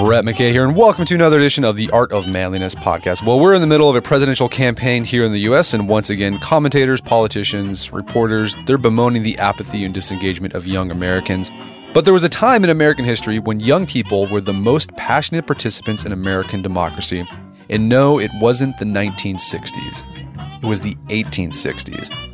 Brett McKay here, and welcome to another edition of the Art of Manliness podcast. Well, we're in the middle of a presidential campaign here in the U.S., and once again, commentators, politicians, reporters, they're bemoaning the apathy and disengagement of young Americans. But there was a time in American history when young people were the most passionate participants in American democracy. And no, it wasn't the 1960s, it was the 1860s.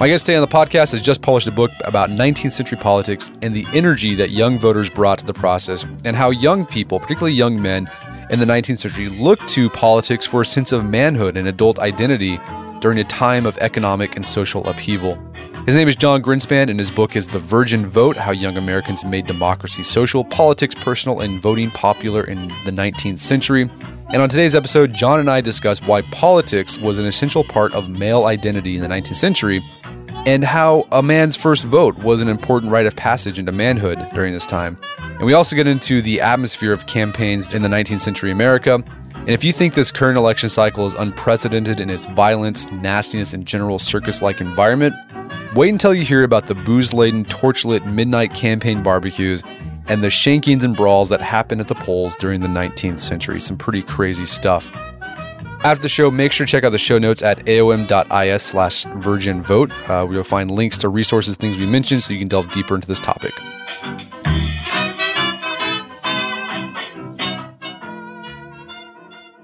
My guest today on the podcast has just published a book about 19th century politics and the energy that young voters brought to the process, and how young people, particularly young men in the 19th century, looked to politics for a sense of manhood and adult identity during a time of economic and social upheaval. His name is Jon Grinspan, and his book is The Virgin Vote How Young Americans Made Democracy Social, Politics Personal, and Voting Popular in the 19th Century. And on today's episode, Jon and I discuss why politics was an essential part of male identity in the 19th century and how a man's first vote was an important rite of passage into manhood during this time. And we also get into the atmosphere of campaigns in the 19th century America. And if you think this current election cycle is unprecedented in its violence, nastiness, and general circus like environment, wait until you hear about the booze laden, torch lit midnight campaign barbecues and the shankings and brawls that happened at the polls during the 19th century. Some pretty crazy stuff. After the show, make sure to check out the show notes at aom.is slash virgin vote, uh, you'll find links to resources, things we mentioned, so you can delve deeper into this topic.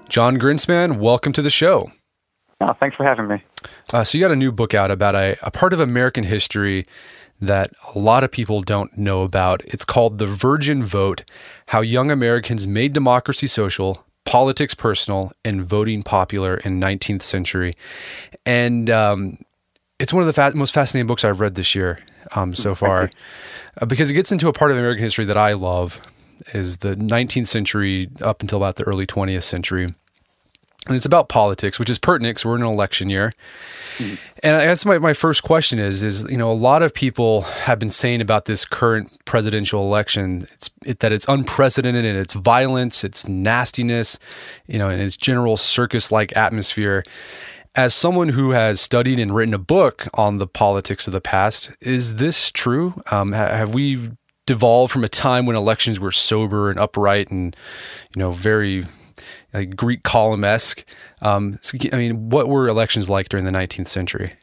Jon Grinspan, welcome to the show. Oh, thanks for having me. Uh, so, you got a new book out about a, a part of American history that a lot of people don't know about. It's called The Virgin Vote How Young Americans Made Democracy Social, politics personal and voting popular in 19th century. And um, it's one of the fa- most fascinating books i've read this year um, so far. uh, because it gets into a part of american history that i love is the 19th century up until about the early 20th century and it's about politics, which is pertinent because we're in an election year. Mm-hmm. And I guess my, my first question is, is, you know, a lot of people have been saying about this current presidential election, it's it, that it's unprecedented in its violence, its nastiness, you know, and its general circus-like atmosphere. As someone who has studied and written a book on the politics of the past, is this true? Um, have we devolved from a time when elections were sober and upright and, you know, very Greek column esque. Um, so, I mean, what were elections like during the 19th century?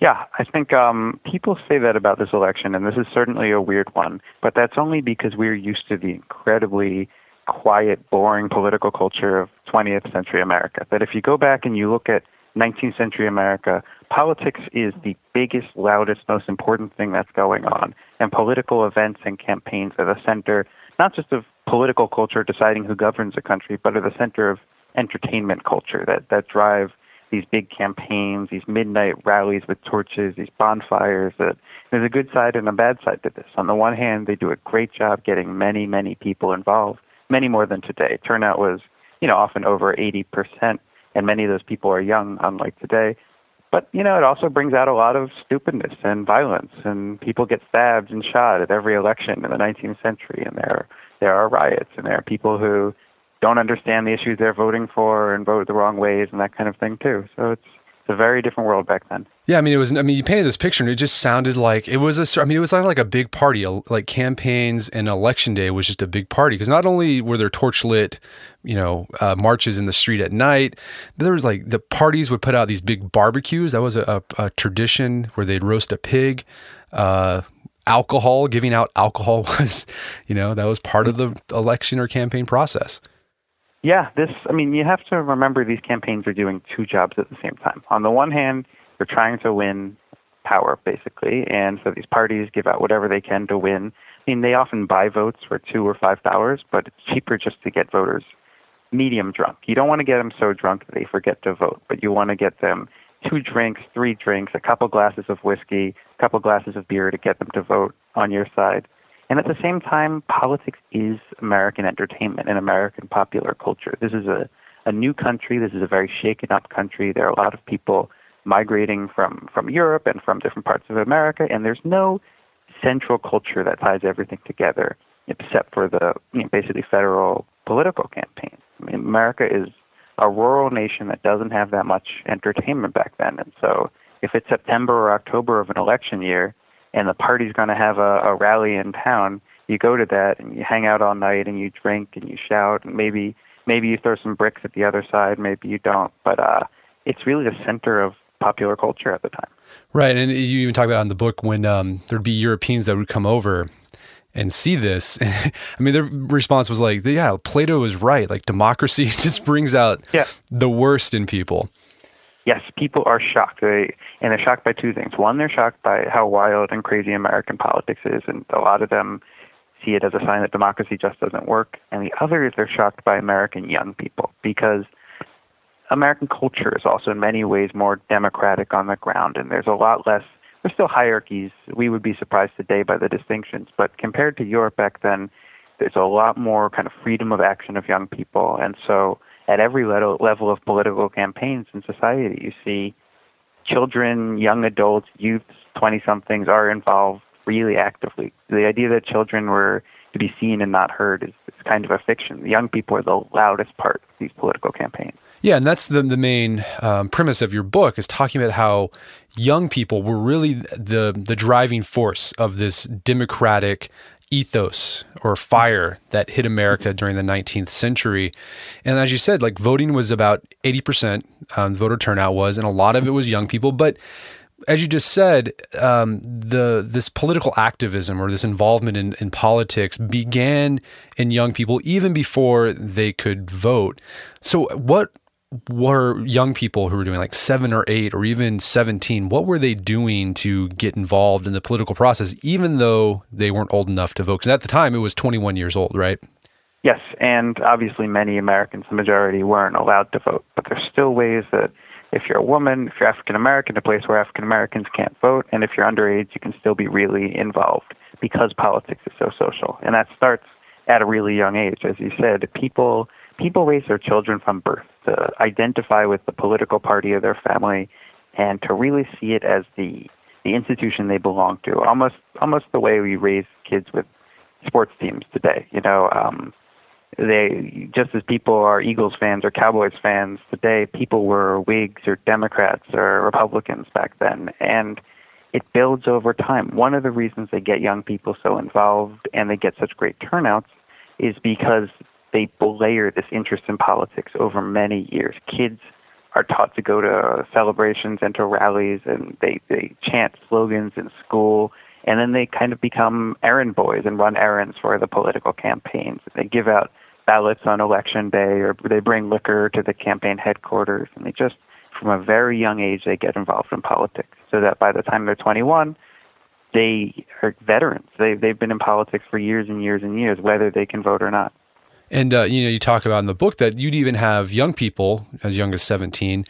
Yeah, I think um, people say that about this election, and this is certainly a weird one, but that's only because we're used to the incredibly quiet, boring political culture of 20th century America. That if you go back and you look at 19th century America, politics is the biggest, loudest, most important thing that's going on. And political events and campaigns are the center, not just of political culture deciding who governs a country, but are the center of entertainment culture that, that drive these big campaigns, these midnight rallies with torches, these bonfires. That there's a good side and a bad side to this. On the one hand, they do a great job getting many, many people involved, many more than today. Turnout was, you know, often over 80%, and many of those people are young, unlike today. But you know, it also brings out a lot of stupidness and violence, and people get stabbed and shot at every election in the 19th century, and there there are riots and there are people who don't understand the issues they're voting for and vote the wrong ways and that kind of thing too. So it's a very different world back then. Yeah, I mean, it was. I mean, you painted this picture, and it just sounded like it was a. I mean, it was like a big party. Like campaigns and election day was just a big party because not only were there torch lit, you know, uh, marches in the street at night, there was like the parties would put out these big barbecues. That was a, a, a tradition where they'd roast a pig. Uh, alcohol, giving out alcohol was, you know, that was part of the election or campaign process. Yeah, this, I mean, you have to remember these campaigns are doing two jobs at the same time. On the one hand, they're trying to win power, basically, and so these parties give out whatever they can to win. I mean, they often buy votes for two or five dollars, but it's cheaper just to get voters medium drunk. You don't want to get them so drunk that they forget to vote, but you want to get them two drinks, three drinks, a couple glasses of whiskey, a couple glasses of beer to get them to vote on your side. And at the same time, politics is American entertainment and American popular culture. This is a, a new country. This is a very shaken up country. There are a lot of people migrating from, from Europe and from different parts of America, and there's no central culture that ties everything together except for the you know, basically federal political campaigns. I mean, America is a rural nation that doesn't have that much entertainment back then. And so if it's September or October of an election year and the party's going to have a, a rally in town, you go to that and you hang out all night and you drink and you shout and maybe maybe you throw some bricks at the other side, maybe you don't. But uh, it's really the center of popular culture at the time. Right, and you even talk about in the book when um, there'd be Europeans that would come over and see this. I mean, their response was like, "Yeah, Plato is right. Like democracy just brings out yeah. the worst in people." Yes, people are shocked. They and they're shocked by two things. One, they're shocked by how wild and crazy American politics is, and a lot of them see it as a sign that democracy just doesn't work. And the other is they're shocked by American young people because American culture is also in many ways more democratic on the ground, and there's a lot less there's still hierarchies. We would be surprised today by the distinctions, but compared to Europe back then, there's a lot more kind of freedom of action of young people, and so at every level of political campaigns in society, you see children, young adults, youths, twenty somethings are involved really actively. The idea that children were to be seen and not heard is, is kind of a fiction. The young people are the loudest part of these political campaigns. Yeah, and that's the the main um, premise of your book is talking about how young people were really the the driving force of this democratic ethos or fire that hit America during the 19th century. And as you said, like voting was about 80% um, voter turnout was, and a lot of it was young people. But as you just said, um, the this political activism or this involvement in, in politics began in young people even before they could vote. So, what were young people who were doing like seven or eight or even 17 what were they doing to get involved in the political process even though they weren't old enough to vote? Because at the time it was 21 years old right? Yes and obviously many americans the majority weren't allowed to vote. But there's still ways that if you're a woman if you're african american a place where african americans can't vote and if you're underage you can still be really involved because politics is so social. And that starts at a really young age. As you said people people raise their children from birth to identify with the political party of their family and to really see it as the the institution they belong to almost almost the way we raise kids with sports teams today you know um they just as people are Eagles fans or Cowboys fans today people were Whigs or Democrats or Republicans back then. And it builds over time. One of the reasons they get young people so involved and they get such great turnouts is because they layer this interest in politics over many years. Kids are taught to go to celebrations and to rallies, and they, they chant slogans in school, and then they kind of become errand boys and run errands for the political campaigns. They give out ballots on election day, or they bring liquor to the campaign headquarters, and they just, from a very young age, they get involved in politics, so that by the time they're 21, they are veterans. They, they've been in politics for years and years and years, whether they can vote or not. And uh, you know, you talk about in the book that you'd even have young people as young as 17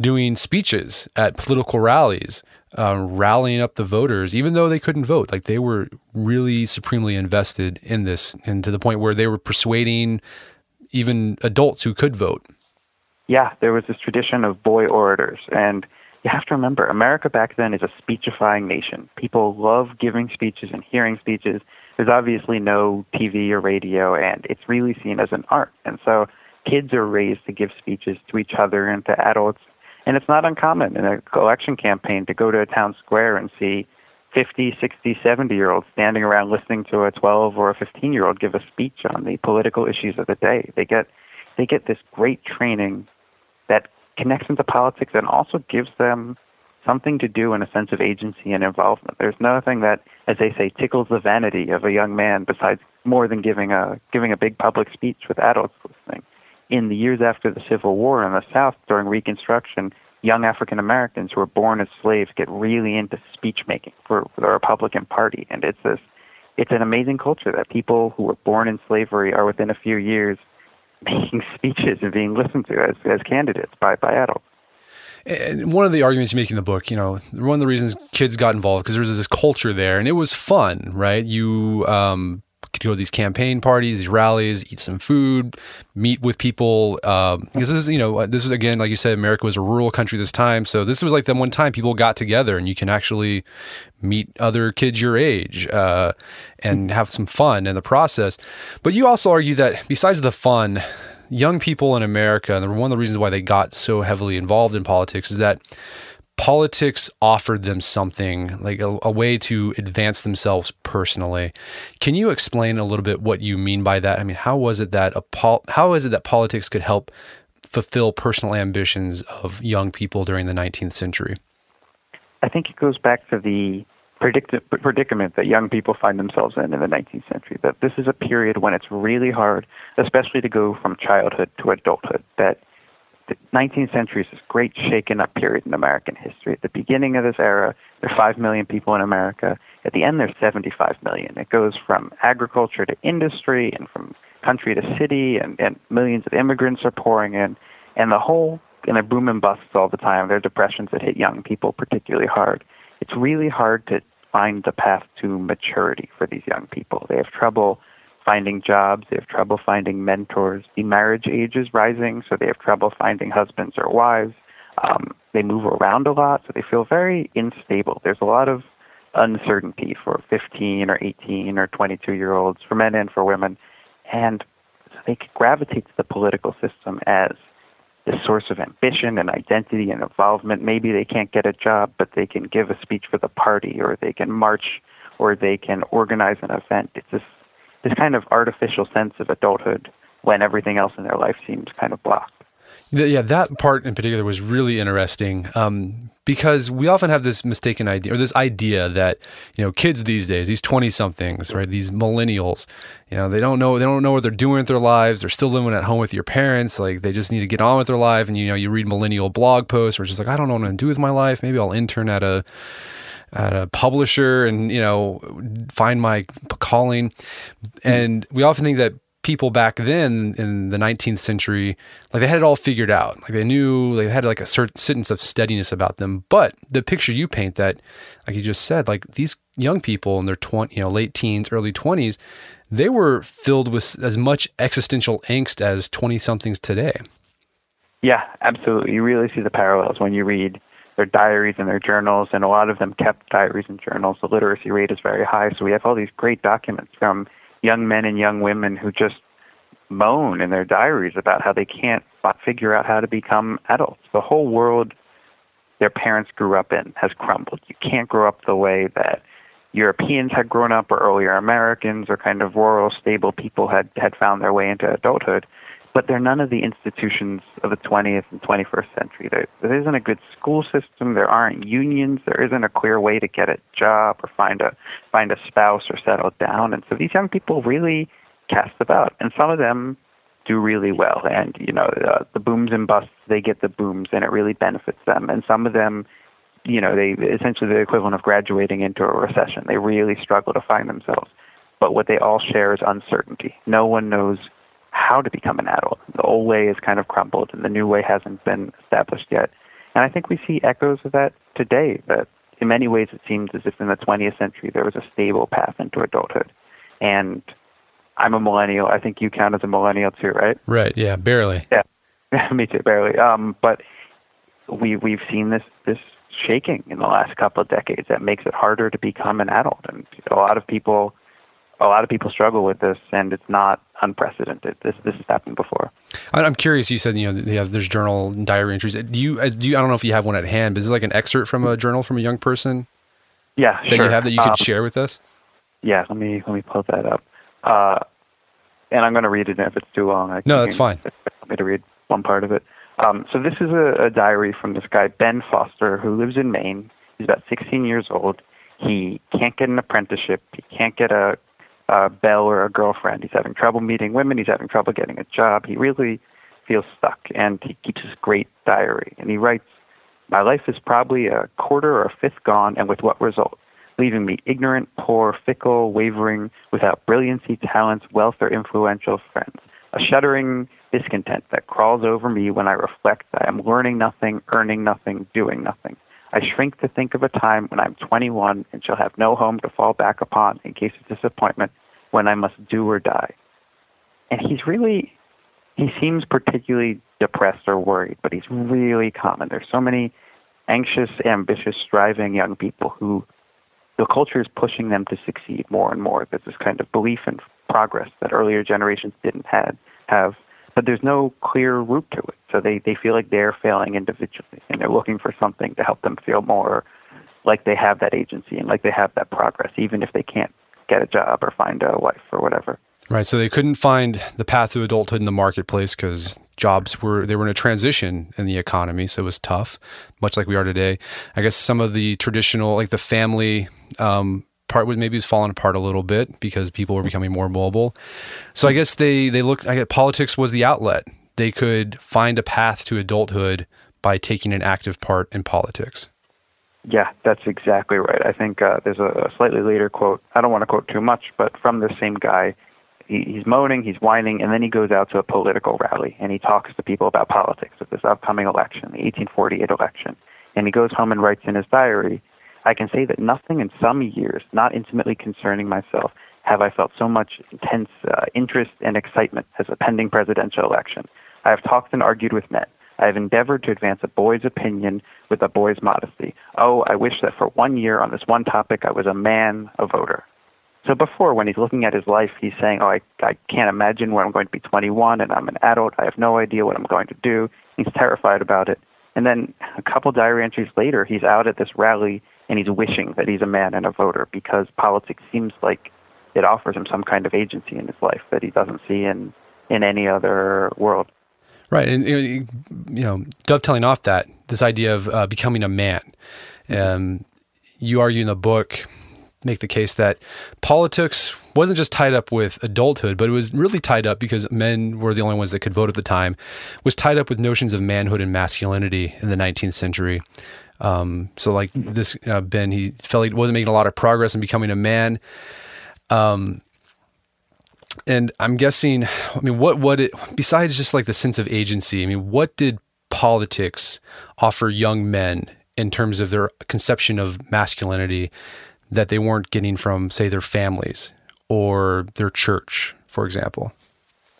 doing speeches at political rallies, uh, rallying up the voters, even though they couldn't vote. Like they were really supremely invested in this, and to the point where they were persuading even adults who could vote. Yeah, there was this tradition of boy orators, and you have to remember, America back then is a speechifying nation. People love giving speeches and hearing speeches there's obviously no TV or radio, and it's really seen as an art. And so kids are raised to give speeches to each other and to adults, And it's not uncommon in a election campaign to go to a town square and see 50, 60, 70 year olds standing around listening to a 12 or a 15 year old give a speech on the political issues of the day. They get they get this great training that connects them to politics and also gives them something to do and a sense of agency and involvement. There's nothing that, as they say, tickles the vanity of a young man besides more than giving a giving a big public speech with adults listening. In the years after the Civil War in the South during Reconstruction, young African Americans who were born as slaves get really into speech making for, for the Republican Party, and it's this it's an amazing culture that people who were born in slavery are within a few years making speeches and being listened to as, as candidates by, by adults. And one of the arguments you make in the book, you know, one of the reasons kids got involved because there was this culture there, and it was fun, right? You um, could go to these campaign parties, these rallies, eat some food, meet with people. Um, because this is, you know, this is again, like you said, America was a rural country this time, so this was like the one time people got together, and you can actually meet other kids your age uh, and have some fun in the process. But you also argue that besides the fun, young people in America, and one of the reasons why they got so heavily involved in politics is that politics offered them something like a, a, way to advance themselves personally. Can you explain a little bit what you mean by that? I mean, how was it that a pol- how is it that politics could help fulfill personal ambitions of young people during the 19th century? I think it goes back to the predict- predicament that young people find themselves in in the 19th century. That this is a period when it's really hard, especially to go from childhood to adulthood. That the 19th century is this great shaken up period in American history. At the beginning of this era, there are 5 million people in America. At the end, there's 75 million. It goes from agriculture to industry and from country to city, and, and millions of immigrants are pouring in. And the whole, and they're boom and busts all the time. There are depressions that hit young people particularly hard. It's really hard to find the path to maturity for these young people. They have trouble finding jobs, they have trouble finding mentors. The marriage age is rising, so they have trouble finding husbands or wives. Um, they move around a lot, so they feel very unstable. There's a lot of uncertainty for 15 or 18 or 22 year olds, for men and for women. And so they gravitate to the political system as this source of ambition and identity and involvement. Maybe they can't get a job, but they can give a speech for the party, or they can march, or they can organize an event. It's this this kind of artificial sense of adulthood when everything else in their life seems kind of blocked. Yeah, that part in particular was really interesting um, because we often have this mistaken idea or this idea that you know kids these days, these twenty somethings, right, these millennials, you know, they don't know they don't know what they're doing with their lives. They're still living at home with your parents. Like they just need to get on with their life. And you know, you read millennial blog posts, or just like I don't know what to do with my life. Maybe I'll intern at a at a publisher and you know find my calling and we often think that people back then in the 19th century like they had it all figured out. Like they knew they had like a certain sense of steadiness about them. But the picture you paint that like you just said like these young people in their 20 you know late teens early 20s they were filled with as much existential angst as 20 somethings today. Yeah absolutely. You really see the parallels when you read their diaries and their journals, and a lot of them kept diaries and journals. The literacy rate is very high, so we have all these great documents from young men and young women who just moan in their diaries about how they can't figure out how to become adults. The whole world their parents grew up in has crumbled. You can't grow up the way that Europeans had grown up or earlier Americans or kind of rural, stable people had, had found their way into adulthood but they're none of the institutions of the 20th and 21st century. There, there isn't a good school system. There aren't unions. There isn't a clear way to get a job or find a find a spouse or settle down. And so these young people really cast about, and some of them do really well. And you know, uh, the booms and busts, they get the booms, and it really benefits them. And some of them, you know, they essentially the equivalent of graduating into a recession. They really struggle to find themselves. But what they all share is uncertainty. No one knows how to become an adult. The old way is kind of crumbled, and the new way hasn't been established yet. And I think we see echoes of that today. That in many ways it seems as if in the 20th century there was a stable path into adulthood. And I'm a millennial. I think you count as a millennial too, right? Right. Yeah. Barely. Yeah. Me too. Barely. Um, but we we've seen this this shaking in the last couple of decades that makes it harder to become an adult, and a lot of people a lot of people struggle with this, and it's not unprecedented. This this has happened before. I'm curious. You said you know there's journal diary entries. Do you do you, I don't know if you have one at hand, but is it like an excerpt from a journal from a young person? Yeah, that sure. you have that you could Um, share with us. Yeah, let me let me pull that up. Uh, and I'm going to read it if it's too long. I No, that's fine. Want me to read one part of it. Um, so this is a, a diary from this guy Ben Foster who lives in Maine. He's about 16 years old. He can't get an apprenticeship. He can't get a, a belle or a girlfriend. He's having trouble meeting women. He's having trouble getting a job. He really feels stuck, and he keeps this great diary. And he writes, "My life is probably a quarter or a fifth gone, and with what result? leaving me ignorant, poor, fickle, wavering, without brilliancy, talents, wealth, or influential friends. A shuddering discontent that crawls over me when I reflect I am learning nothing, earning nothing, doing nothing. I shrink to think of a time when I'm 21 and shall have no home to fall back upon in case of disappointment, when I must do or die. And he's really, he seems particularly depressed or worried, but he's really common. There's so many anxious, ambitious, striving young people who the culture is pushing them to succeed more and more. There's this kind of belief in progress that earlier generations didn't have, have but there's no clear route to it. So they, they feel like they're failing individually, and they're looking for something to help them feel more like they have that agency and like they have that progress, even if they can't get a job or find a wife or whatever. Right. So they couldn't find the path to adulthood in the marketplace because jobs were they were in a transition in the economy, so it was tough, much like we are today. I guess some of the traditional, like the family um, part, would maybe was falling apart a little bit because people were becoming more mobile. So I guess they they looked. I guess politics was the outlet. They could find a path to adulthood by taking an active part in politics. Yeah, that's exactly right. I think uh, there's a, a slightly later quote. I don't want to quote too much, but from the same guy, he, he's moaning, he's whining, and then he goes out to a political rally and he talks to people about politics of this upcoming election, the 1848 election. And he goes home and writes in his diary, I can say that nothing in some years, not intimately concerning myself, have I felt so much intense uh, interest and excitement as a pending presidential election. I have talked and argued with men. I have endeavored to advance a boy's opinion with a boy's modesty. Oh, I wish that for one year on this one topic I was a man, a voter. So before, when he's looking at his life, he's saying, "Oh, I, I can't imagine when I'm going to be 21 and I'm an adult. I have no idea what I'm going to do." He's terrified about it. And then a couple diary entries later, he's out at this rally and he's wishing that he's a man and a voter because politics seems like it offers him some kind of agency in his life that he doesn't see in in any other world. Right, and you know, dovetailing off that, this idea of uh, becoming a man. Um, you argue in the book, make the case that politics wasn't just tied up with adulthood, but it was really tied up because men were the only ones that could vote at the time. Was tied up with notions of manhood and masculinity in the 19th century. Um, so, like this uh, Ben, he felt he wasn't making a lot of progress in becoming a man. Um, and I'm guessing, I mean, what what it besides just like the sense of agency? I mean, what did politics offer young men in terms of their conception of masculinity that they weren't getting from, say, their families or their church, for example?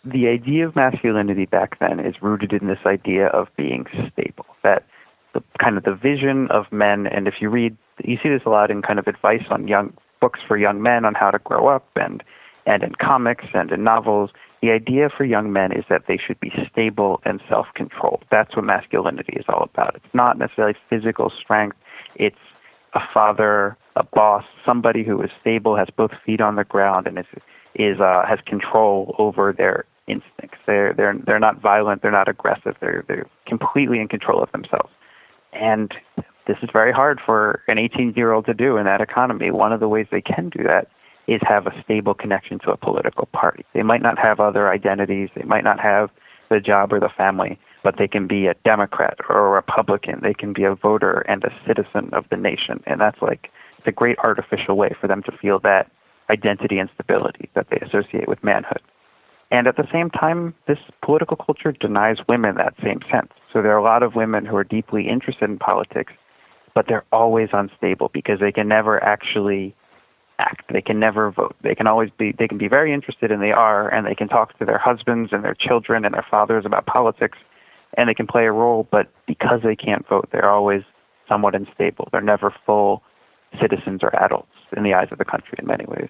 The idea of masculinity back then is rooted in this idea of being stable. That the kind of the vision of men, and if you read, you see this a lot in kind of advice on young books for young men on how to grow up and and in comics and in novels, the idea for young men is that they should be stable and self controlled. That's what masculinity is all about. It's not necessarily physical strength, it's a father, a boss, somebody who is stable, has both feet on the ground, and is, is uh, has control over their instincts. They're, they're, they're not violent, they're not aggressive, they're, they're completely in control of themselves. And this is very hard for an 18 year old to do in that economy. One of the ways they can do that is have a stable connection to a political party. They might not have other identities, they might not have the job or the family, but they can be a Democrat or a Republican. They can be a voter and a citizen of the nation. And that's like, it's a great artificial way for them to feel that identity and stability that they associate with manhood. And at the same time, this political culture denies women that same sense. So there are a lot of women who are deeply interested in politics, but they're always unstable because they can never actually act. They can never vote. They can always be they can be very interested and they are and they can talk to their husbands and their children and their fathers about politics and they can play a role, but because they can't vote, they're always somewhat unstable. They're never full citizens or adults in the eyes of the country in many ways.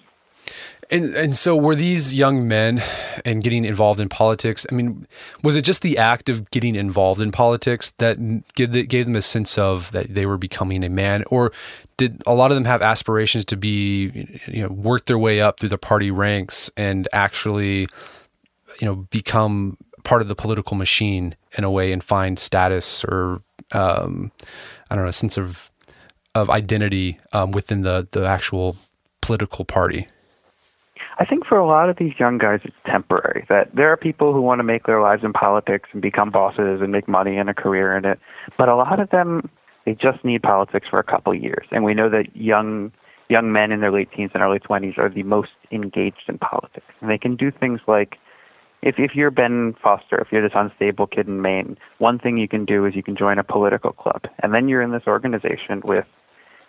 And and so were these young men and getting involved in politics? I mean, was it just the act of getting involved in politics that gave gave them a sense of that they were becoming a man, or did a lot of them have aspirations to be, you know, work their way up through the party ranks and actually, you know, become part of the political machine in a way and find status or um, I don't know a sense of of identity um, within the the actual political party? I think for a lot of these young guys, it's temporary. That there are people who want to make their lives in politics and become bosses and make money and a career in it, but a lot of them they just need politics for a couple years. And we know that young young men in their late teens and early 20s are the most engaged in politics, and they can do things like. If, if you're Ben Foster, if you're this unstable kid in Maine, one thing you can do is you can join a political club. And then you're in this organization with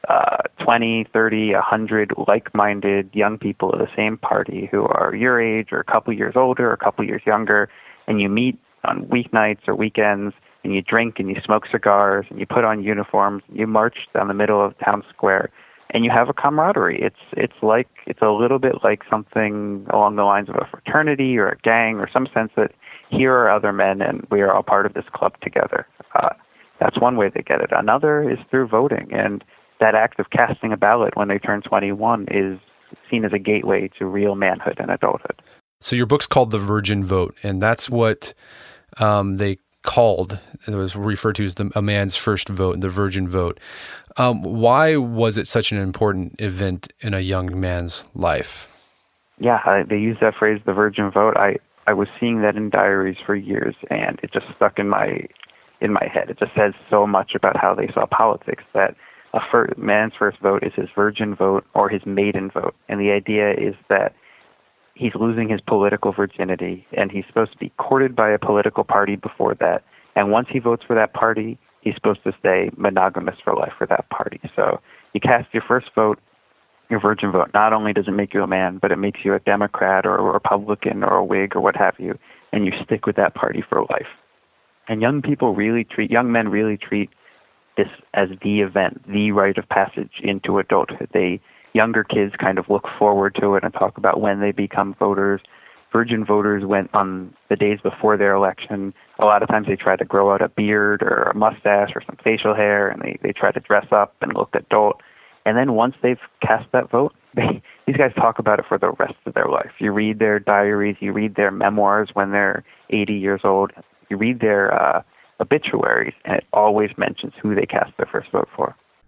uh, 20, 30, 100 like-minded young people of the same party who are your age or a couple years older or a couple years younger, and you meet on weeknights or weekends, and you drink and you smoke cigars and you put on uniforms, and you march down the middle of town square, and you have a camaraderie. It's it's like it's a little bit like something along the lines of a fraternity or a gang or some sense that here are other men and we are all part of this club together. Uh, that's one way they get it. Another is through voting and that act of casting a ballot when they turn 21 is seen as a gateway to real manhood and adulthood. So your book's called The Virgin Vote, and that's what um, they called it was referred to as the, a man's first vote, the virgin vote. Um, why was it such an important event in a young man's life? Yeah, I, they use that phrase, the virgin vote. I I was seeing that in diaries for years, and it just stuck in my in my head. It just says so much about how they saw politics that a fir- man's first vote is his virgin vote or his maiden vote. And the idea is that he's losing his political virginity and he's supposed to be courted by a political party before that. And once he votes for that party, he's supposed to stay monogamous for life for that party. So you cast your first vote, your virgin vote. Not only does it make you a man, but it makes you a Democrat or a Republican or a Whig or what have you, and you stick with that party for life. And young people really treat, young men really treat this as the event, the rite of passage into adulthood. They younger kids kind of look forward to it and talk about when they become voters. Virgin voters went on the days before their election. A lot of times they try to grow out a beard or a mustache or some facial hair, and they they try to dress up and look adult. And then once they've cast that vote, they, these guys talk about it for the rest of their life. You read their diaries, you read their memoirs when they're 80 years old, you read their uh, obituaries, and it always mentions who they cast their first vote for.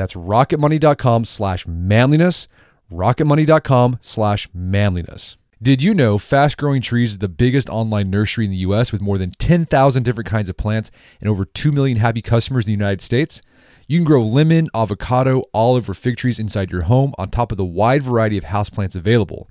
That's rocketmoney.com slash manliness. Rocketmoney.com slash manliness. Did you know Fast Growing Trees is the biggest online nursery in the US with more than 10,000 different kinds of plants and over 2 million happy customers in the United States? You can grow lemon, avocado, olive, or fig trees inside your home on top of the wide variety of houseplants available.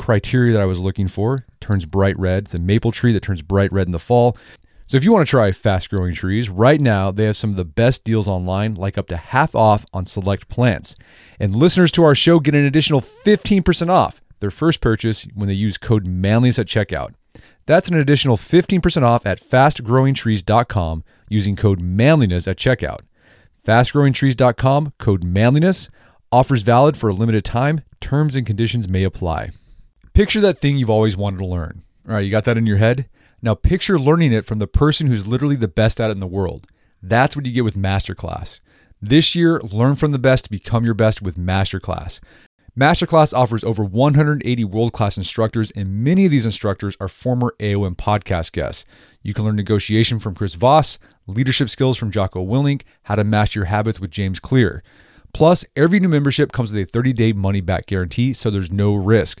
criteria that I was looking for. Turns bright red. It's a maple tree that turns bright red in the fall. So if you want to try fast growing trees, right now they have some of the best deals online, like up to half off on select plants. And listeners to our show get an additional 15% off their first purchase when they use code manliness at checkout. That's an additional 15% off at fastgrowingtrees.com using code manliness at checkout. Fastgrowingtrees.com, code manliness, offers valid for a limited time. Terms and conditions may apply. Picture that thing you've always wanted to learn. All right, you got that in your head? Now picture learning it from the person who's literally the best at it in the world. That's what you get with Masterclass. This year, learn from the best to become your best with Masterclass. Masterclass offers over 180 world class instructors, and many of these instructors are former AOM podcast guests. You can learn negotiation from Chris Voss, leadership skills from Jocko Willink, how to master your habits with James Clear. Plus, every new membership comes with a 30 day money back guarantee, so there's no risk.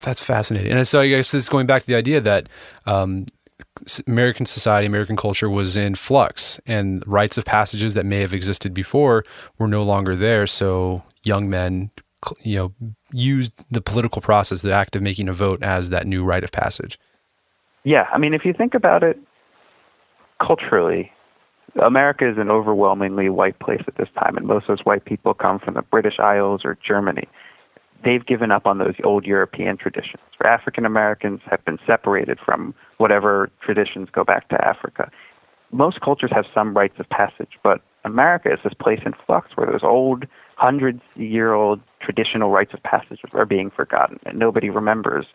That's fascinating. And so I guess this is going back to the idea that um, American society, American culture was in flux, and rites of passages that may have existed before were no longer there. So young men, you know, used the political process, the act of making a vote, as that new rite of passage. Yeah, I mean, if you think about it culturally, America is an overwhelmingly white place at this time, and most of those white people come from the British Isles or Germany they've given up on those old European traditions. African Americans have been separated from whatever traditions go back to Africa. Most cultures have some rites of passage, but America is this place in flux where those old hundreds year old traditional rites of passage are being forgotten and nobody remembers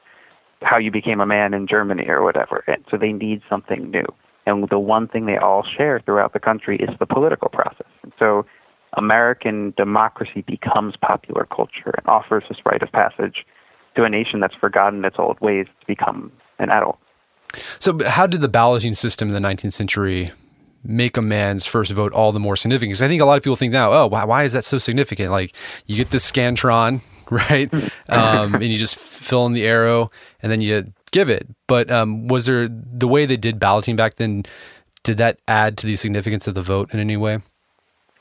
how you became a man in Germany or whatever. And so they need something new. And the one thing they all share throughout the country is the political process. And so American democracy becomes popular culture and offers this rite of passage to a nation that's forgotten its old ways to become an adult. So, how did the balloting system in the 19th century make a man's first vote all the more significant? Because I think a lot of people think now, oh, why, why is that so significant? Like, you get this Scantron, right? um, and you just fill in the arrow and then you give it. But um, was there the way they did balloting back then? Did that add to the significance of the vote in any way?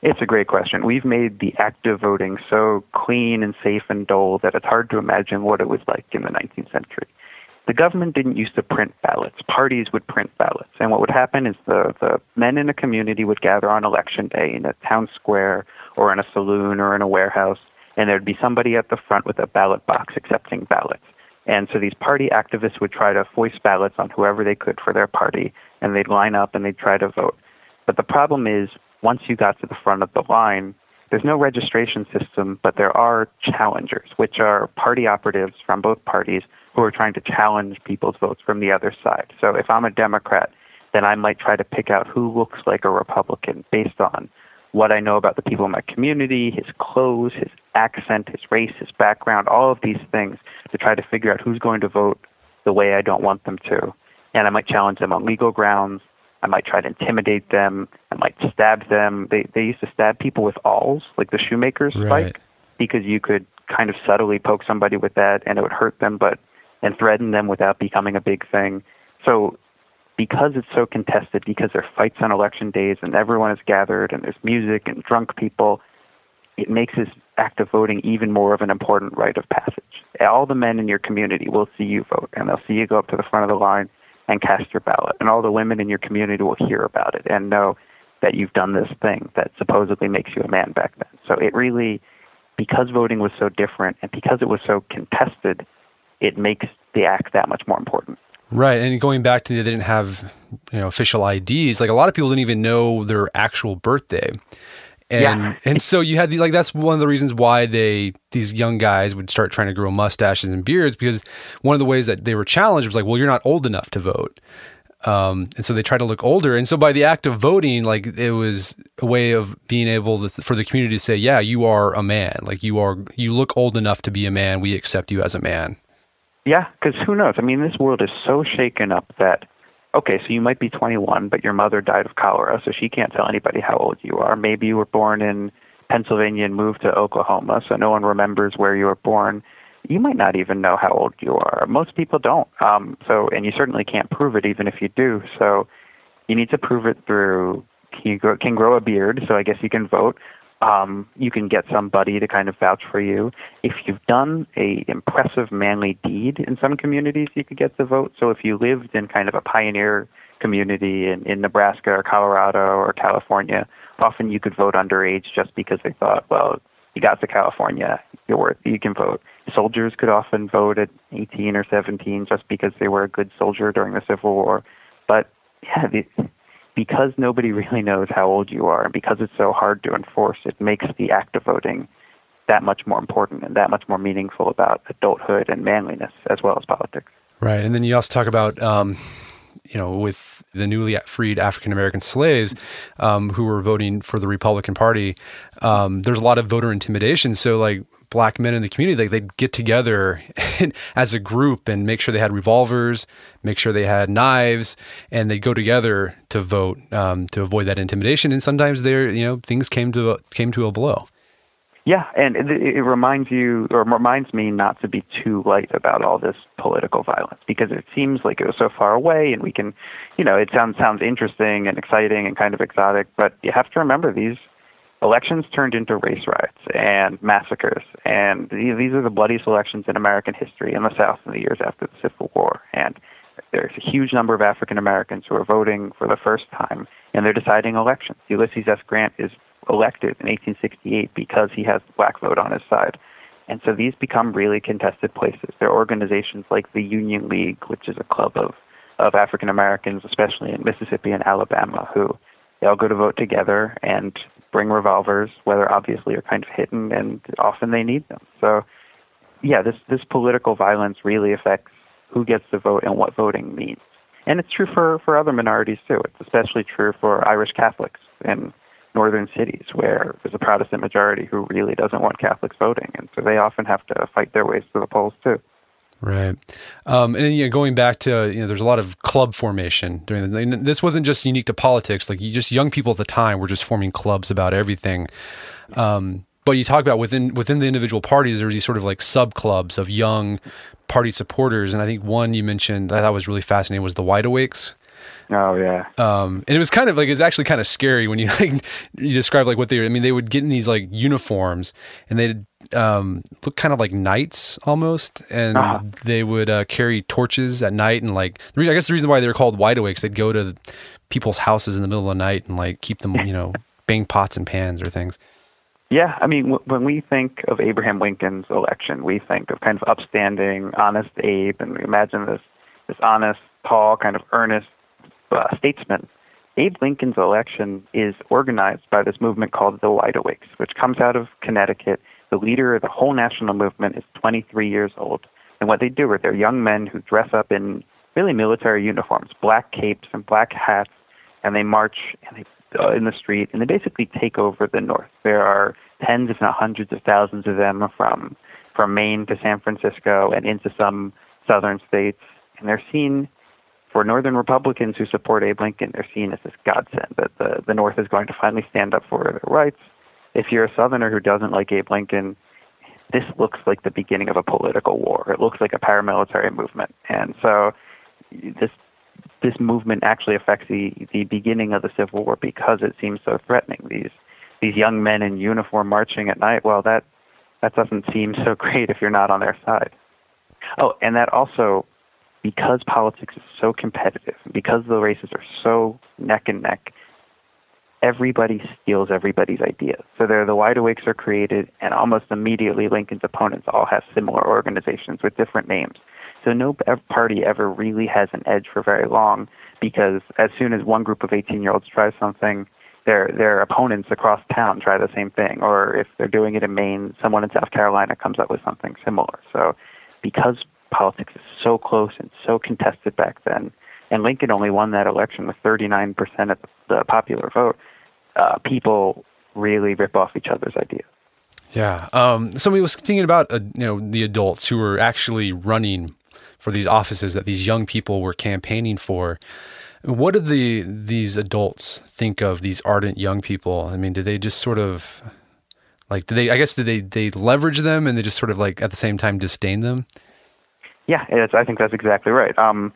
It's a great question. We've made the act of voting so clean and safe and dull that it's hard to imagine what it was like in the 19th century. The government didn't used to print ballots. Parties would print ballots. And what would happen is the, the men in a community would gather on election day in a town square or in a saloon or in a warehouse, and there'd be somebody at the front with a ballot box accepting ballots. And so these party activists would try to foist ballots on whoever they could for their party, and they'd line up and they'd try to vote. But the problem is once you got to the front of the line, there's no registration system, but there are challengers, which are party operatives from both parties who are trying to challenge people's votes from the other side. So if I'm a Democrat, then I might try to pick out who looks like a Republican based on what I know about the people in my community, his clothes, his accent, his race, his background, all of these things to try to figure out who's going to vote the way I don't want them to. And I might challenge them on legal grounds I might try to intimidate them. I might stab them. They they used to stab people with awls, like the shoemaker's right. spike, because you could kind of subtly poke somebody with that and it would hurt them, but and threaten them without becoming a big thing. So because it's so contested, because there are fights on election days and everyone is gathered and there's music and drunk people, it makes this act of voting even more of an important rite of passage. All the men in your community will see you vote and they'll see you go up to the front of the line and cast your ballot. And all the women in your community will hear about it and know that you've done this thing that supposedly makes you a man back then. So it really, because voting was so different and because it was so contested, it makes the act that much more important. Right, and going back to they didn't have you know official IDs. Like a lot of people didn't even know their actual birthday, and Yeah. and so you had these like that's one of the reasons why they these young guys would start trying to grow mustaches and beards because one of the ways that they were challenged was like, well, you're not old enough to vote. Um, and so they try to look older. And so by the act of voting, like it was a way of being able to, for the community to say, yeah, you are a man. Like you are, you look old enough to be a man. We accept you as a man. Yeah, because who knows? I mean, this world is so shaken up that, okay, so you might be 21, but your mother died of cholera, so she can't tell anybody how old you are. Maybe you were born in Pennsylvania and moved to Oklahoma, so no one remembers where you were born. You might not even know how old you are. Most people don't. Um, so, and you certainly can't prove it, even if you do. So, you need to prove it through. You grow, can grow a beard, so I guess you can vote. Um, you can get somebody to kind of vouch for you. If you've done a impressive manly deed in some communities, you could get the vote. So if you lived in kind of a pioneer community in, in Nebraska or Colorado or California, often you could vote underage just because they thought, well, you got to California, you're worth, you can vote. Soldiers could often vote at 18 or 17 just because they were a good soldier during the Civil War. But yeah, the, because nobody really knows how old you are and because it's so hard to enforce, it makes the act of voting that much more important and that much more meaningful about adulthood and manliness as well as politics. Right. And then you also talk about, um, you know, with the newly freed African American slaves um, who were voting for the Republican Party, um, there's a lot of voter intimidation. So, like, black men in the community, like, they'd get together as a group and make sure they had revolvers, make sure they had knives, and they'd go together to vote um, to avoid that intimidation. And sometimes there, you know, things came to a, came to a blow. Yeah, and it, it reminds you, or reminds me, not to be too light about all this political violence because it seems like it was so far away, and we can, you know, it sounds sounds interesting and exciting and kind of exotic, but you have to remember these elections turned into race riots and massacres, and these are the bloodiest elections in American history in the South in the years after the Civil War, and there's a huge number of African Americans who are voting for the first time, and they're deciding elections. Ulysses S. Grant is elected in 1868 because he has the black vote on his side. And so these become really contested places. There are organizations like the Union League, which is a club of, of African Americans, especially in Mississippi and Alabama, who they all go to vote together and bring revolvers, whether obviously are kind of hidden, and often they need them. So, yeah, this, this political violence really affects who gets to vote and what voting means. And it's true for, for other minorities too. It's especially true for Irish Catholics in northern cities where there's a Protestant majority who really doesn't want Catholics voting, and so they often have to fight their ways to the polls too. Right, um, and then, you know, going back to you know, there's a lot of club formation during the. This wasn't just unique to politics; like you just young people at the time were just forming clubs about everything. Um, but you talk about within within the individual parties, there there's these sort of like sub clubs of young party supporters, and I think one you mentioned I thought was really fascinating was the Wide Awakes. Oh yeah. Um, and it was kind of like it's actually kind of scary when you like you describe like what they. I mean, they would get in these like uniforms and they'd um, look kind of like knights almost, and Uh-huh. they would uh, carry torches at night and like the reason I guess the reason why they were called wide awakes, they'd go to people's houses in the middle of the night and like keep them, you know, bang pots and pans or things. Yeah, I mean, w- when we think of Abraham Lincoln's election, we think of kind of upstanding, honest Abe, and we imagine this this honest, tall, kind of earnest uh, statesman. Abe Lincoln's election is organized by this movement called the Wide Awakes, which comes out of Connecticut. The leader of the whole national movement is 23 years old, and what they do are they're young men who dress up in really military uniforms, black capes and black hats, and they march and they uh, in the street, and they basically take over the North. There are tens, if not hundreds, of thousands of them from from Maine to San Francisco and into some southern states, and they're seen For Northern Republicans who support Abe Lincoln, they're seen as this godsend that the, the North is going to finally stand up for their rights. If you're a Southerner who doesn't like Abe Lincoln, this looks like the beginning of a political war. It looks like a paramilitary movement. And so this this movement actually affects the, the beginning of the Civil War because it seems so threatening. These these young men in uniform marching at night, well that that doesn't seem so great if you're not on their side. Oh, and that also because politics is so competitive, because the races are so neck and neck, everybody steals everybody's ideas. So there, the wide awakes are created, and almost immediately Lincoln's opponents all have similar organizations with different names. So no party ever really has an edge for very long because as soon as one group of 18-year-olds tries something, their their opponents across town try the same thing. Or if they're doing it in Maine, someone in South Carolina comes up with something similar. So because politics is so close and so contested back then, and Lincoln only won that election with 39% of the popular vote, uh, people really rip off each other's ideas. Yeah. Um, somebody was thinking about uh, you know the adults who were actually running for these offices that these young people were campaigning for. What did the these adults think of these ardent young people? I mean, did they just sort of like did they I guess did they they leverage them and they just sort of like at the same time disdain them? Yeah, I think that's exactly right. Um,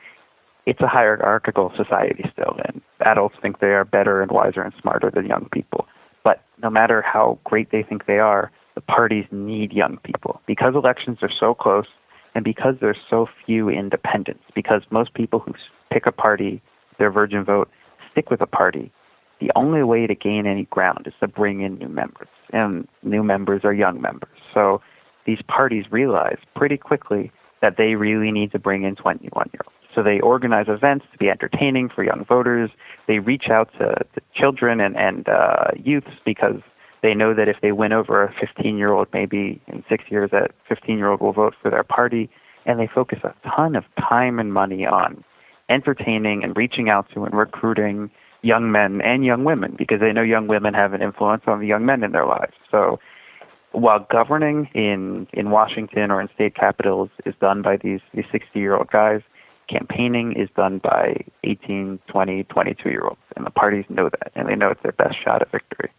it's a hierarchical society still, and adults think they are better and wiser and smarter than young people. But no matter how great they think they are, the parties need young people because elections are so close and because there's so few independents, because most people who pick a party, their virgin vote, stick with a party, the only way to gain any ground is to bring in new members. And new members are young members. So these parties realize pretty quickly that they really need to bring in 21 year olds. So they organize events to be entertaining for young voters. They reach out to, to children and, and uh, youths because they know that if they win over a 15 year old, maybe in six years, that 15 year old will vote for their party. And they focus a ton of time and money on entertaining and reaching out to and recruiting young men and young women because they know young women have an influence on the young men in their lives. So while governing in, in Washington or in state capitals is done by these, these 60 year old guys, campaigning is done by 18, 20, 22 year olds, and the parties know that, and they know it's their best shot at victory.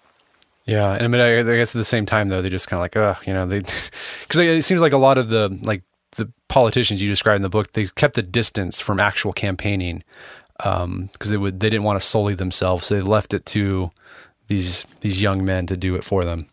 Yeah, and I mean, I, I guess at the same time though, they're just kind of like, oh, you know, they because it seems like a lot of the like the politicians you described in the book, they kept the distance from actual campaigning because um, they would they didn't want to sully themselves, so they left it to these these young men to do it for them.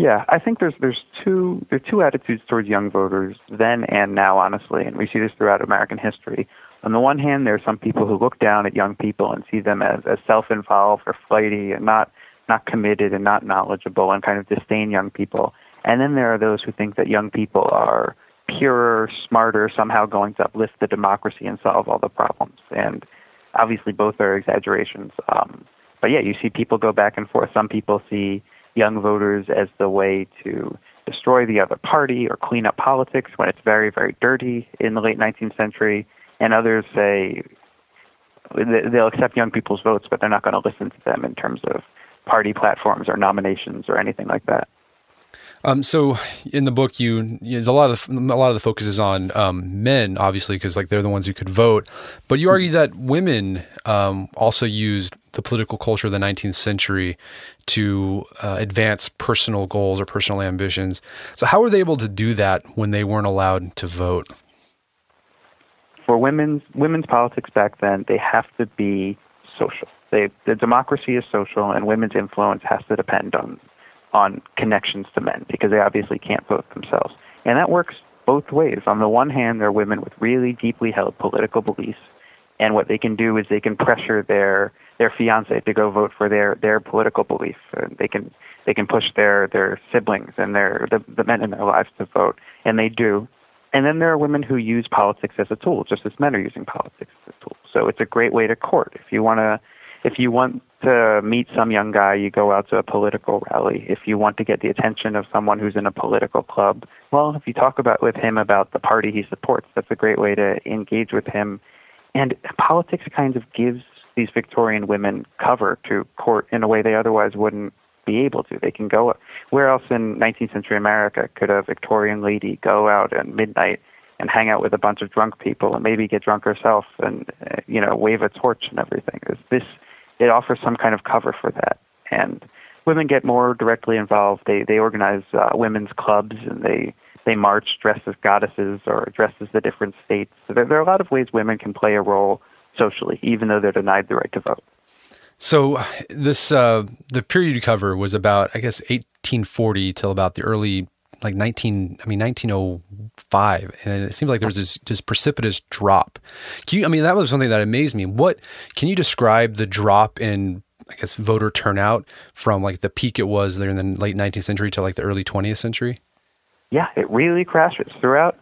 Yeah, I think there's there's two there are two attitudes towards young voters then and now, honestly, and we see this throughout American history. On the one hand, there are some people who look down at young people and see them as, as self-involved or flighty and not not committed and not knowledgeable and kind of disdain young people. And then there are those who think that young people are purer, smarter, somehow going to uplift the democracy and solve all the problems. And obviously, both are exaggerations. Um, but yeah, you see people go back and forth. Some people see young voters as the way to destroy the other party or clean up politics when it's very, very dirty in the late 19th century. And others say they'll accept young people's votes, but they're not going to listen to them in terms of party platforms or nominations or anything like that. Um, so in the book, you, you, a lot of the, a lot of the focus is on um, men, obviously, because like they're the ones who could vote. But you argue that women um, also used the political culture of the 19th century to uh, advance personal goals or personal ambitions. So how were they able to do that when they weren't allowed to vote? For women's women's politics back then, they have to be social. They, the democracy is social, and women's influence has to depend on on connections to men because they obviously can't vote themselves. And that works both ways. On the one hand, they're women with really deeply held political beliefs, and what they can do is they can pressure their their fiance to go vote for their their political belief. And they can they can push their their siblings and their the, the men in their lives to vote, and they do. And then there are women who use politics as a tool, just as men are using politics as a tool. So it's a great way to court. If you want to if you want to meet some young guy, you go out to a political rally. If you want to get the attention of someone who's in a political club, well, if you talk about with him about the party he supports, that's a great way to engage with him. And politics kind of gives these Victorian women cover to court in a way they otherwise wouldn't be able to. They can go where else in 19th century America could a Victorian lady go out at midnight and hang out with a bunch of drunk people and maybe get drunk herself and uh, you know wave a torch and everything. This it offers some kind of cover for that, and women get more directly involved. They they organize uh, women's clubs and they they march dressed as goddesses or dressed as the different states. So there, there are a lot of ways women can play a role socially, even though they're denied the right to vote. So this uh, the period you cover was about I guess 1840 till about the early like 19 I mean 1905 and it seems like there was this just precipitous drop. Can you I mean that was something that amazed me. What can you describe the drop in I guess voter turnout from like the peak it was there in the late 19th century to like the early 20th century? Yeah, it really crashes throughout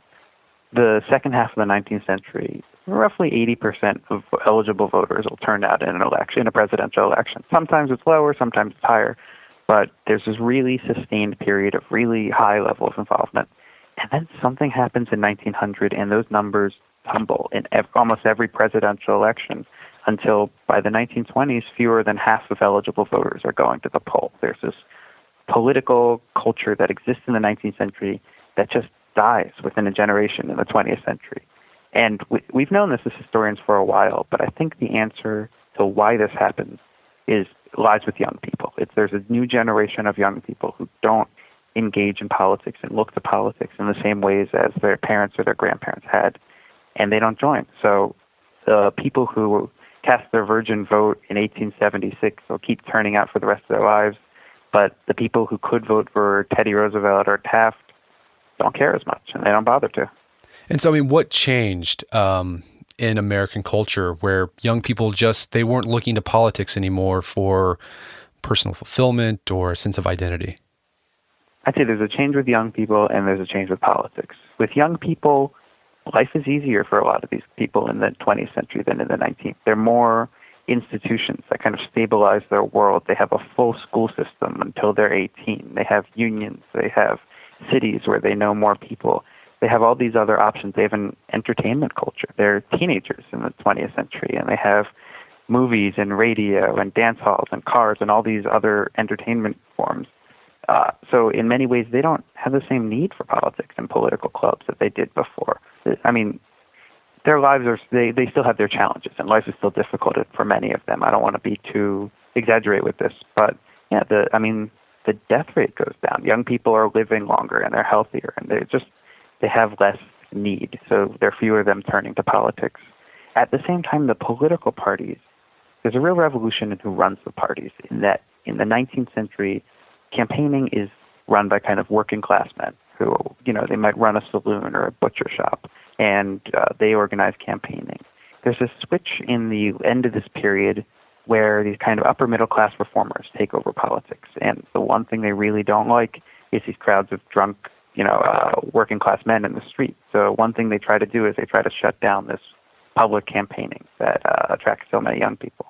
the second half of the 19th century. Roughly 80% of eligible voters will turn out in an election, in a presidential election. Sometimes it's lower, sometimes it's higher, but there's this really sustained period of really high level of involvement. And then something happens in 1900, and those numbers tumble in ev- almost every presidential election until by the 1920s, fewer than half of eligible voters are going to the poll. There's this political culture that exists in the 19th century that just dies within a generation in the 20th century. And we, we've known this as historians for a while, but I think the answer to why this happens is lies with young people. It's there's a new generation of young people who don't engage in politics and look to politics in the same ways as their parents or their grandparents had, and they don't join. So the people who cast their virgin vote in 1876 will keep turning out for the rest of their lives, but the people who could vote for Teddy Roosevelt or Taft don't care as much, and they don't bother to. And so, I mean, what changed um, in American culture where young people just they weren't looking to politics anymore for personal fulfillment or a sense of identity? I'd say there's a change with young people and there's a change with politics. With young people, life is easier for a lot of these people in the 20th century than in the 19th. They're more institutions that kind of stabilize their world. They have a full school system until they're 18. They have unions. They have cities where they know more people they have all these other options. They have an entertainment culture. They're teenagers in the 20th century, and they have movies and radio and dance halls and cars and all these other entertainment forms. Uh, so in many ways, they don't have the same need for politics and political clubs that they did before. I mean, their lives are they they still have their challenges, and life is still difficult for many of them. I don't want to be too exaggerate with this, but yeah, the I mean, the death rate goes down. Young people are living longer and they're healthier, and they're just they have less need, so there are fewer of them turning to politics. At the same time, the political parties, there's a real revolution in who runs the parties, in that in the 19th century, campaigning is run by kind of working class men who, you know, they might run a saloon or a butcher shop, and uh, they organize campaigning. There's a switch in the end of this period where these kind of upper middle class reformers take over politics. And the one thing they really don't like is these crowds of drunk you know, uh, working class men in the street. So one thing they try to do is they try to shut down this public campaigning that uh, attracts so many young people.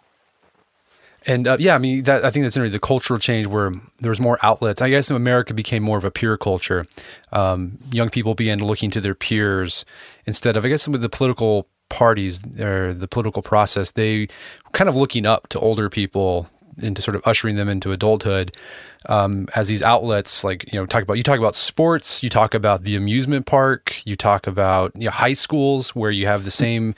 And uh, yeah, I mean, that, I think that's really the cultural change where there was more outlets. I guess America became more of a peer culture. Um, young people began looking to their peers instead of, I guess, some of the political parties or the political process, they kind of looking up to older people into sort of ushering them into adulthood um, as these outlets like you know talk about you talk about sports you talk about the amusement park you talk about you know, high schools where you have the same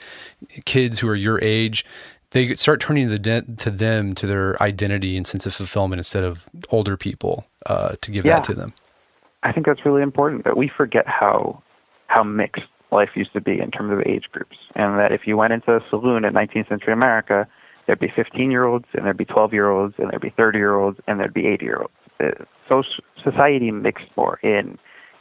kids who are your age they start turning the de- to them to their identity and sense of fulfillment instead of older people uh, to give yeah. that to them i think that's really important that we forget how how mixed life used to be in terms of age groups and that if you went into a saloon in 19th century america there'd be 15 year olds and there'd be 12 year olds and there'd be 30 year olds and there'd be 80 year olds. Uh, so society mixed more in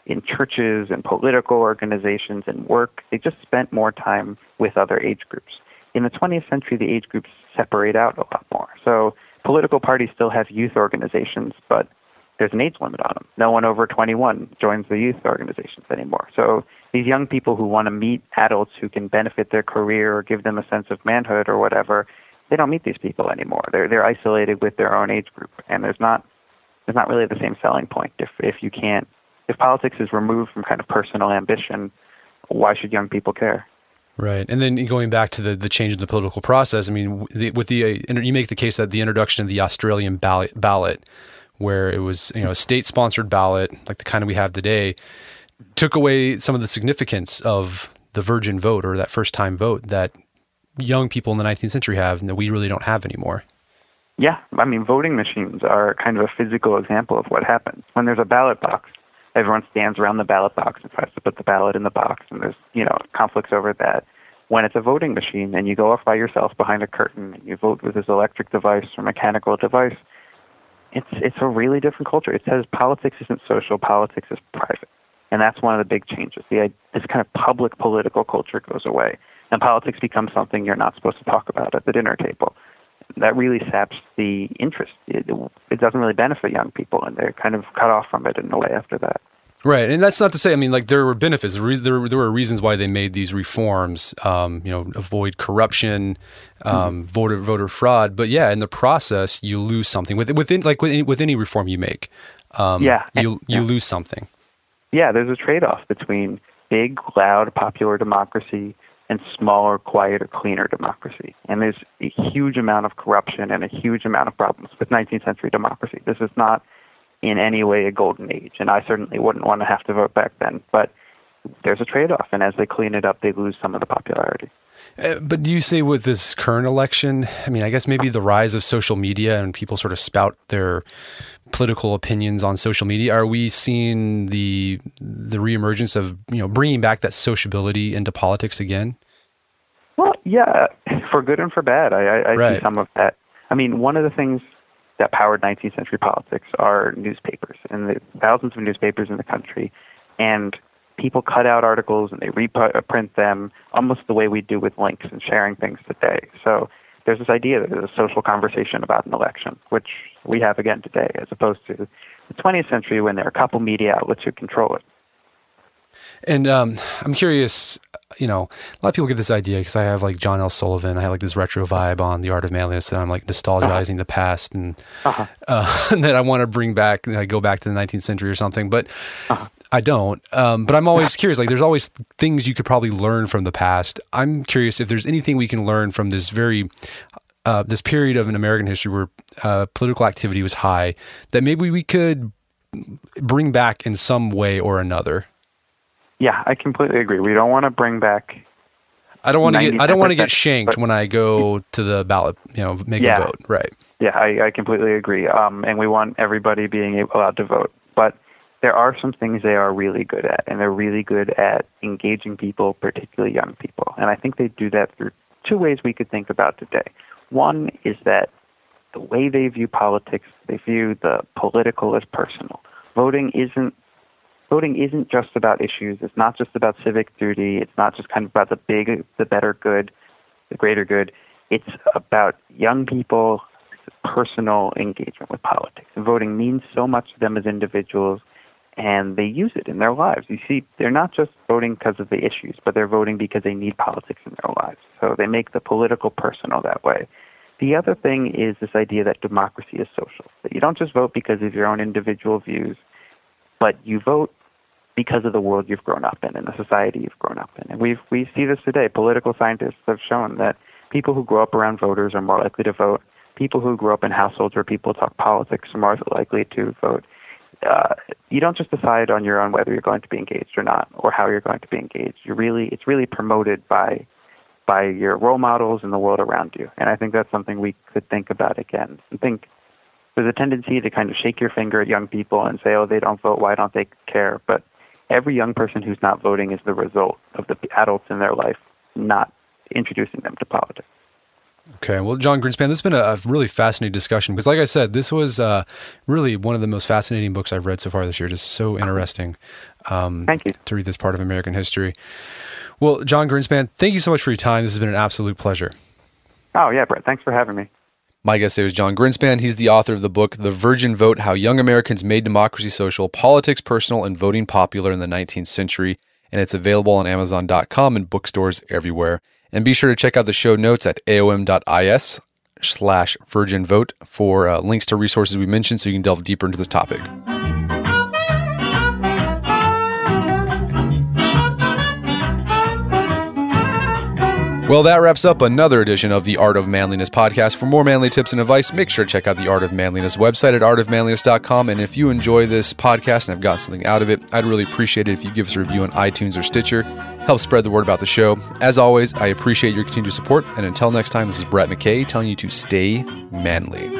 in churches and political organizations and work. They just spent more time with other age groups. In the 20th century, the age groups separate out a lot more. So political parties still have youth organizations, but there's an age limit on them. No one over 21 joins the youth organizations anymore. So these young people who want to meet adults who can benefit their career or give them a sense of manhood or whatever, they don't meet these people anymore. They're they're isolated with their own age group, and there's not there's not really the same selling point if if you can't if politics is removed from kind of personal ambition. Why should young people care? Right, and then going back to the the change in the political process. I mean, the, with the uh, you make the case that the introduction of the Australian ballot, ballot, where it was you know a state sponsored ballot like the kind of we have today, took away some of the significance of the virgin vote or that first time vote that young people in the 19th century have and that we really don't have anymore. Yeah, I mean, voting machines are kind of a physical example of what happens. When there's a ballot box, everyone stands around the ballot box and tries to put the ballot in the box, and there's, you know, conflicts over that. When it's a voting machine and you go off by yourself behind a curtain and you vote with this electric device or mechanical device, it's it's a really different culture. It says politics isn't social, politics is private. And that's one of the big changes. The, this kind of public political culture goes away, and politics becomes something you're not supposed to talk about at the dinner table. That really saps the interest. It, it doesn't really benefit young people, and they're kind of cut off from it in a way after that. Right, and that's not to say. I mean, like there were benefits. There, there were reasons why they made these reforms. Um, you know, avoid corruption, um, mm-hmm. voter voter fraud. But yeah, in the process, you lose something. With within like with any, with any reform you make, um, yeah, you you yeah. lose something yeah, there's a trade off between big, loud, popular democracy and smaller, quieter, cleaner democracy. And there's a huge amount of corruption and a huge amount of problems with 19th century democracy. This is not in any way a golden age, and I certainly wouldn't want to have to vote back then. But there's a trade off, and as they clean it up, they lose some of the popularity. Uh, but do you say with this current election, I mean, I guess maybe the rise of social media and people sort of spout their political opinions on social media, are we seeing the the reemergence of you know bringing back that sociability into politics again? Well, yeah, for good and for bad. I, I, I right. see some of that. I mean, one of the things that powered 19th century politics are newspapers, and the thousands of newspapers in the country, and people cut out articles and they reprint them almost the way we do with links and sharing things today. So there's this idea that there's a social conversation about an election, which we have again today, as opposed to the 20th century when there are a couple media outlets who control it. And um, I'm curious, you know, a lot of people get this idea because I have like John L. Sullivan. I have like this retro vibe on the art of manliness that I'm like nostalgizing uh-huh. the past and, uh-huh. uh, and that I want to bring back, and I go back to the 19th century or something. But uh-huh. I don't. Um, but I'm always curious. Like, there's always things you could probably learn from the past. I'm curious if there's anything we can learn from this very uh, this period of an American history where uh, political activity was high that maybe we could bring back in some way or another. Yeah, I completely agree. We don't want to bring back. I don't want to get. I don't want to get shanked when I go to the ballot. You know, make yeah, a vote. Right. Yeah, I, I completely agree. Um, and we want everybody being allowed to vote, but there are some things they are really good at, and they're really good at engaging people, particularly young people. And I think they do that through two ways we could think about today. One is that the way they view politics, they view the political as personal. Voting isn't voting isn't just about issues. It's not just about civic duty. It's not just kind of about the big, the better good, the greater good. It's about young people personal engagement with politics. Voting means so much to them as individuals and they use it in their lives. You see, they're not just voting because of the issues, but they're voting because they need politics in their lives. So they make the political personal that way. The other thing is this idea that democracy is social, that you don't just vote because of your own individual views, but you vote because of the world you've grown up in and the society you've grown up in. And we we see this today. Political scientists have shown that people who grow up around voters are more likely to vote. People who grow up in households where people talk politics are more likely to vote uh, you don't just decide on your own whether you're going to be engaged or not, or how you're going to be engaged. You really, it's really promoted by by your role models and the world around you. And I think that's something we could think about again. I think there's a tendency to kind of shake your finger at young people and say, "Oh, they don't vote. Why don't they care?" But every young person who's not voting is the result of the adults in their life not introducing them to politics. Okay. Well, Jon Grinspan, this has been a, a, really fascinating discussion because, like I said, this was uh, really one of the most fascinating books I've read so far this year. Just so interesting. Um, thank you. To read this part of American history. Well, Jon Grinspan, thank you so much for your time. This has been an absolute pleasure. Oh, yeah, Brett. Thanks for having me. My guest today was Jon Grinspan. He's the author of the book, The Virgin Vote How Young Americans Made Democracy Social, Politics Personal, and Voting Popular in the 19th Century. And it's available on Amazon.com and bookstores everywhere. And be sure to check out the show notes at aom.is slash virgin vote for uh, links to resources we mentioned so you can delve deeper into this topic. Well, that wraps up another edition of the Art of Manliness podcast. For more manly tips and advice, make sure to check out the Art of Manliness website at artofmanliness.com. And if you enjoy this podcast and have gotten something out of it, I'd really appreciate it if you give us a review on iTunes or Stitcher. Help spread the word about the show. As always, I appreciate your continued support. And until next time, this is Brett McKay telling you to stay manly.